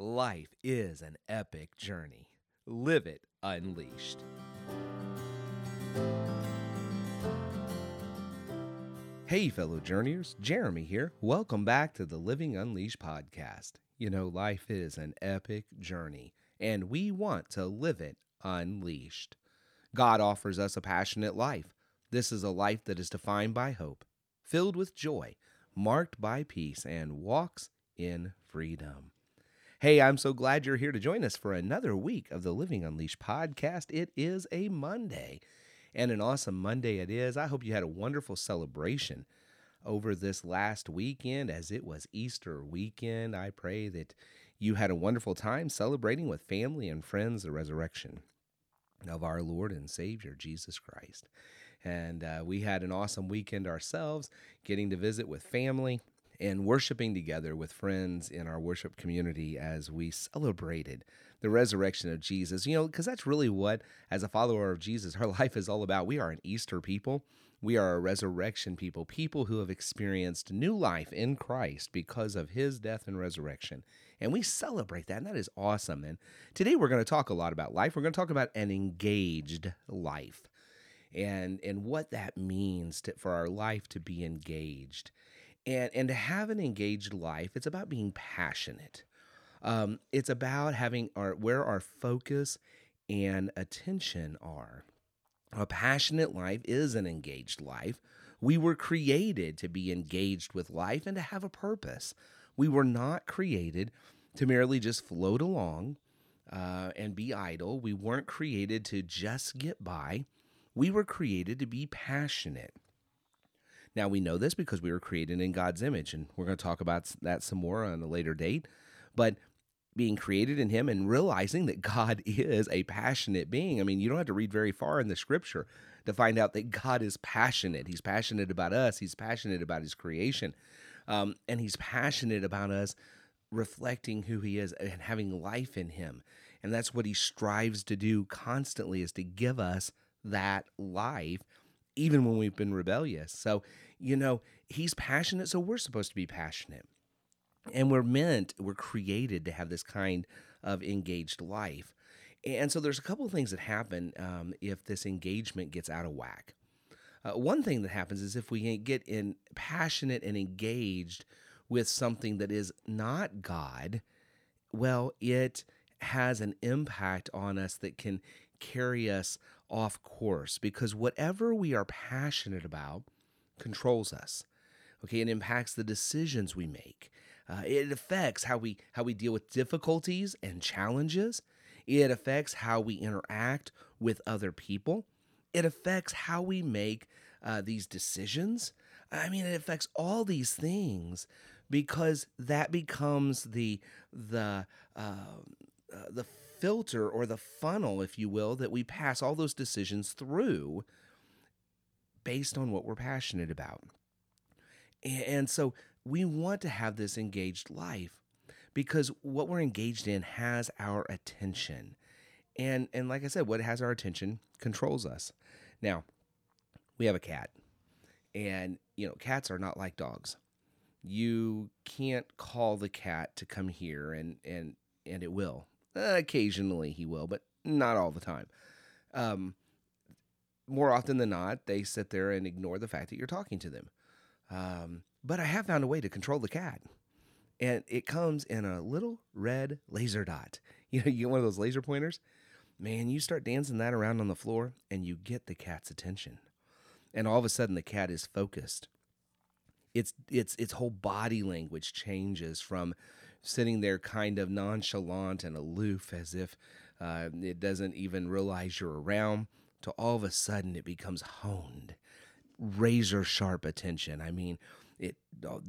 Life is an epic journey. Live it unleashed. Hey, fellow journeyers, Jeremy here. Welcome back to the Living Unleashed podcast. You know, life is an epic journey, and we want to live it unleashed. God offers us a passionate life. This is a life that is defined by hope, filled with joy, marked by peace, and walks in freedom. Hey, I'm so glad you're here to join us for another week of the Living Unleashed podcast. It is a Monday, and an awesome Monday it is. I hope you had a wonderful celebration over this last weekend as it was Easter weekend. I pray that you had a wonderful time celebrating with family and friends the resurrection of our Lord and Savior Jesus Christ. And uh, we had an awesome weekend ourselves, getting to visit with family and worshiping together with friends in our worship community as we celebrated the resurrection of Jesus. You know, because that's really what, as a follower of Jesus, our life is all about. We are an Easter people. We are a resurrection people, people who have experienced new life in Christ because of his death and resurrection. And we celebrate that, and that is awesome. And today we're going to talk a lot about life. We're going to talk about an engaged life and, and what that means to, for our life to be engaged. And, and to have an engaged life, it's about being passionate. Um, it's about having our where our focus and attention are. A passionate life is an engaged life. We were created to be engaged with life and to have a purpose. We were not created to merely just float along uh, and be idle. We weren't created to just get by. We were created to be passionate. Now, we know this because we were created in God's image, and we're going to talk about that some more on a later date. But being created in Him and realizing that God is a passionate being. I mean, you don't have to read very far in the scripture to find out that God is passionate. He's passionate about us, He's passionate about His creation, um, and He's passionate about us reflecting who He is and having life in Him. And that's what He strives to do constantly is to give us that life even when we've been rebellious. So, you know, he's passionate, so we're supposed to be passionate. And we're meant, we're created to have this kind of engaged life. And so there's a couple of things that happen um, if this engagement gets out of whack. Uh, one thing that happens is if we get in passionate and engaged with something that is not God, well, it has an impact on us that can carry us off course because whatever we are passionate about controls us. Okay, it impacts the decisions we make. Uh, it affects how we how we deal with difficulties and challenges. It affects how we interact with other people. It affects how we make uh, these decisions. I mean, it affects all these things because that becomes the the uh, uh, the filter or the funnel, if you will, that we pass all those decisions through based on what we're passionate about. And so we want to have this engaged life because what we're engaged in has our attention. And and like I said, what has our attention controls us. Now, we have a cat. And you know, cats are not like dogs. You can't call the cat to come here and and and it will. Uh, occasionally he will, but not all the time. Um, more often than not, they sit there and ignore the fact that you're talking to them. Um, but I have found a way to control the cat. And it comes in a little red laser dot. You know, you get one of those laser pointers. Man, you start dancing that around on the floor and you get the cat's attention. And all of a sudden the cat is focused. Its its its whole body language changes from sitting there kind of nonchalant and aloof as if uh, it doesn't even realize you're around to all of a sudden it becomes honed razor sharp attention. I mean it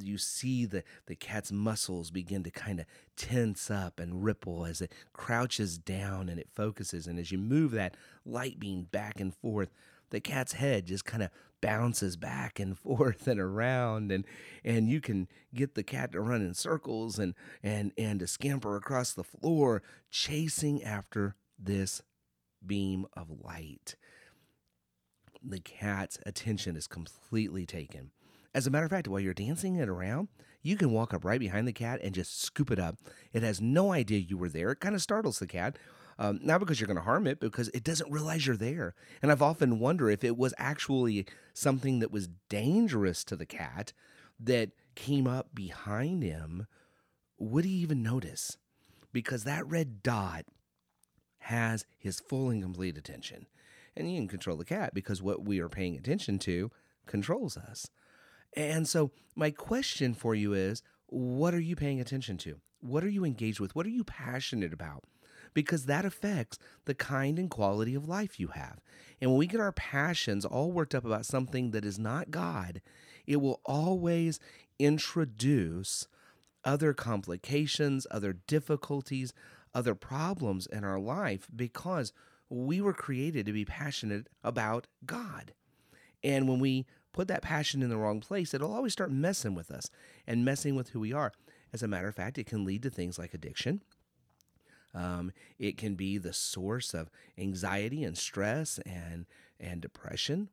you see the the cat's muscles begin to kind of tense up and ripple as it crouches down and it focuses. And as you move that light beam back and forth the cat's head just kind of bounces back and forth and around and and you can get the cat to run in circles and and and to scamper across the floor chasing after this beam of light the cat's attention is completely taken as a matter of fact while you're dancing it around you can walk up right behind the cat and just scoop it up. It has no idea you were there. It kind of startles the cat. Um, not because you're going to harm it, because it doesn't realize you're there. And I've often wondered if it was actually something that was dangerous to the cat that came up behind him, would he even notice? Because that red dot has his full and complete attention. And you can control the cat because what we are paying attention to controls us. And so, my question for you is what are you paying attention to? What are you engaged with? What are you passionate about? Because that affects the kind and quality of life you have. And when we get our passions all worked up about something that is not God, it will always introduce other complications, other difficulties, other problems in our life because we were created to be passionate about God. And when we put that passion in the wrong place, it'll always start messing with us and messing with who we are. As a matter of fact, it can lead to things like addiction. Um, it can be the source of anxiety and stress and and depression.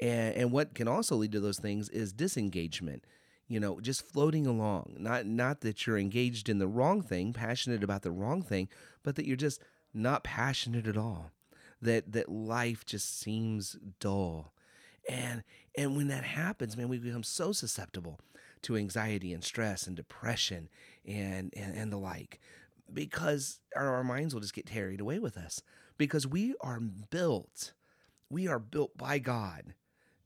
And, and what can also lead to those things is disengagement. You know, just floating along. Not not that you're engaged in the wrong thing, passionate about the wrong thing, but that you're just not passionate at all. That that life just seems dull and and when that happens, man, we become so susceptible to anxiety and stress and depression and and, and the like because our, our minds will just get carried away with us because we are built we are built by God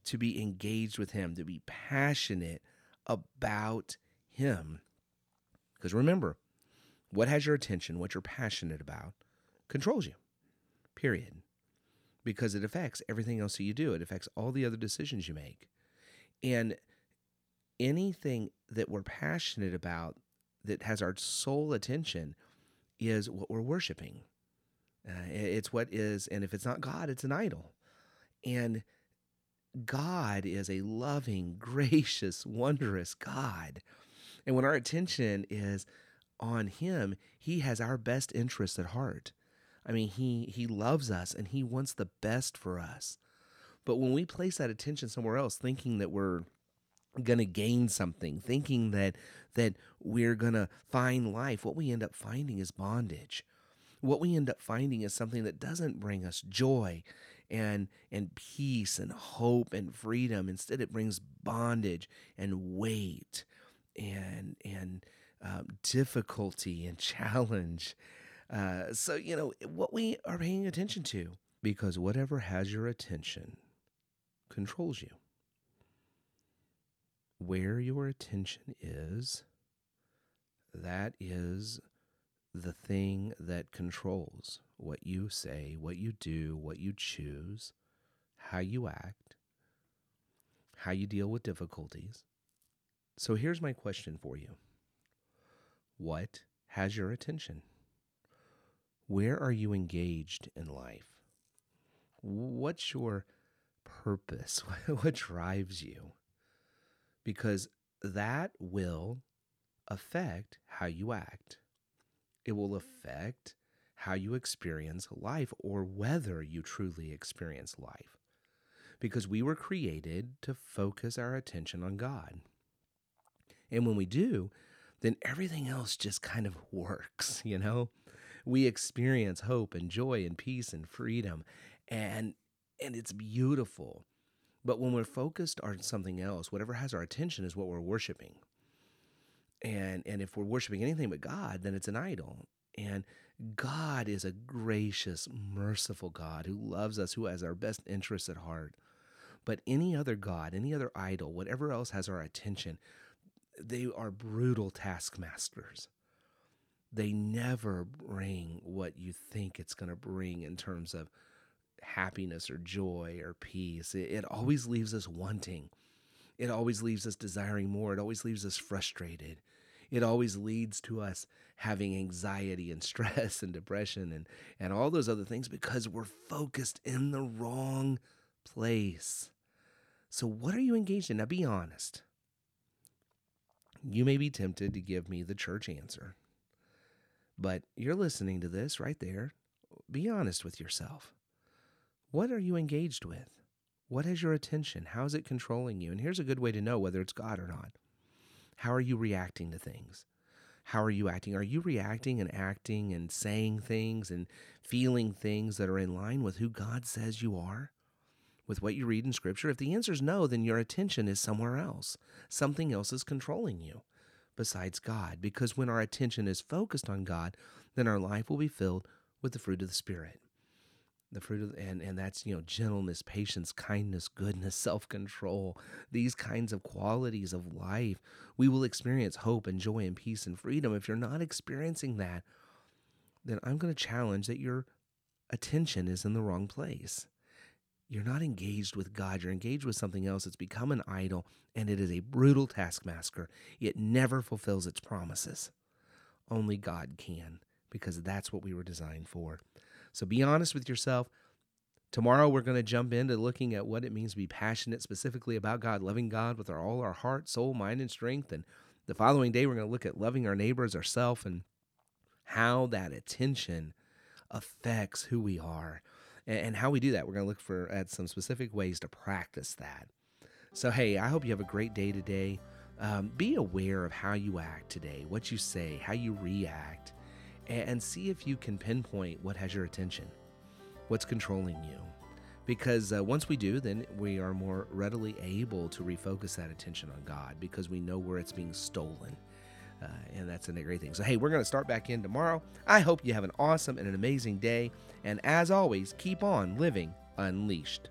to be engaged with him to be passionate about him because remember what has your attention what you're passionate about controls you period because it affects everything else that you do. It affects all the other decisions you make. And anything that we're passionate about that has our sole attention is what we're worshiping. Uh, it's what is, and if it's not God, it's an idol. And God is a loving, gracious, wondrous God. And when our attention is on Him, He has our best interests at heart. I mean, he he loves us and he wants the best for us. But when we place that attention somewhere else, thinking that we're to gain something, thinking that that we're to find life, what we end up finding is bondage. What we end up finding is something that doesn't bring us joy and and peace and hope and freedom. Instead, it brings bondage and weight and and um, difficulty and challenge uh, so, you know, what we are paying attention to, because whatever has your attention controls you. Where your attention is, that is the thing that controls what you say, what you do, what you choose, how you act, how you deal with difficulties. So here's my question for you What has your attention? Where are you engaged in life? What's your purpose? what drives you? Because that will affect how you act. It will affect how you experience life or whether you truly experience life. Because we were created to focus our attention on God. And when we do, then everything else just kind of works, you know? we experience hope and joy and peace and freedom and and it's beautiful but when we're focused on something else whatever has our attention is what we're worshiping. And and if we're worshiping anything but god then it's an idol. And god is a gracious merciful god who loves us who has our best interests at heart. But any other god any other idol whatever else has our attention they are brutal taskmasters. They never bring what you think it's going to bring in terms of happiness or joy or peace. It, it, mm-hmm. always leaves us wanting. It always leaves us desiring more. It always leaves us frustrated. It always leads to us having anxiety and stress and depression and, and all those other things because we're focused in the wrong place. So, what are you engaged in? Now, be honest. You may be tempted to give me the church answer. But you're listening to this right there. Be honest with yourself. What are you engaged with? What has your attention? How is it controlling you? And here's a good way to know whether it's God or not. How are you reacting to things? How are you acting? Are you reacting and acting and saying things and feeling things that are in line with who God says you are? With what you read in Scripture? If the answer is no, then your attention is somewhere else. Something else is controlling you besides God. Because when our attention is focused on God, then our life will be filled with the fruit of the Spirit the fruit of and and that's you know gentleness patience kindness goodness self-control these kinds of qualities of life we will experience hope and joy and peace and freedom. If you're not experiencing that then i'm going to challenge that your attention is in the wrong place. You're not engaged with god. You're engaged with something else. It's become an idol and it is a brutal taskmaster. It never fulfills its promises. Only god can because that's what we were designed for so be honest with yourself. Tomorrow, we're going to jump into looking at what it means to be passionate specifically about God, loving God with our, all our heart, soul, mind, and strength. And the following day, we're going to look at loving our neighbors, ourselves, and how that attention affects who we are and, and how we do that. We're going to look for at some specific ways to practice that. So, hey, I hope you have a great day today. Um, be aware of how you act today, what you say, how you react and see if you can pinpoint what has your attention, what's controlling you. Because uh, once we do, then we are more readily able to refocus that attention on God because we know where it's being stolen. Uh, and that's a great thing. So, hey, we're going to start back in tomorrow. I hope you have an awesome and an amazing day. And as always, keep on living unleashed.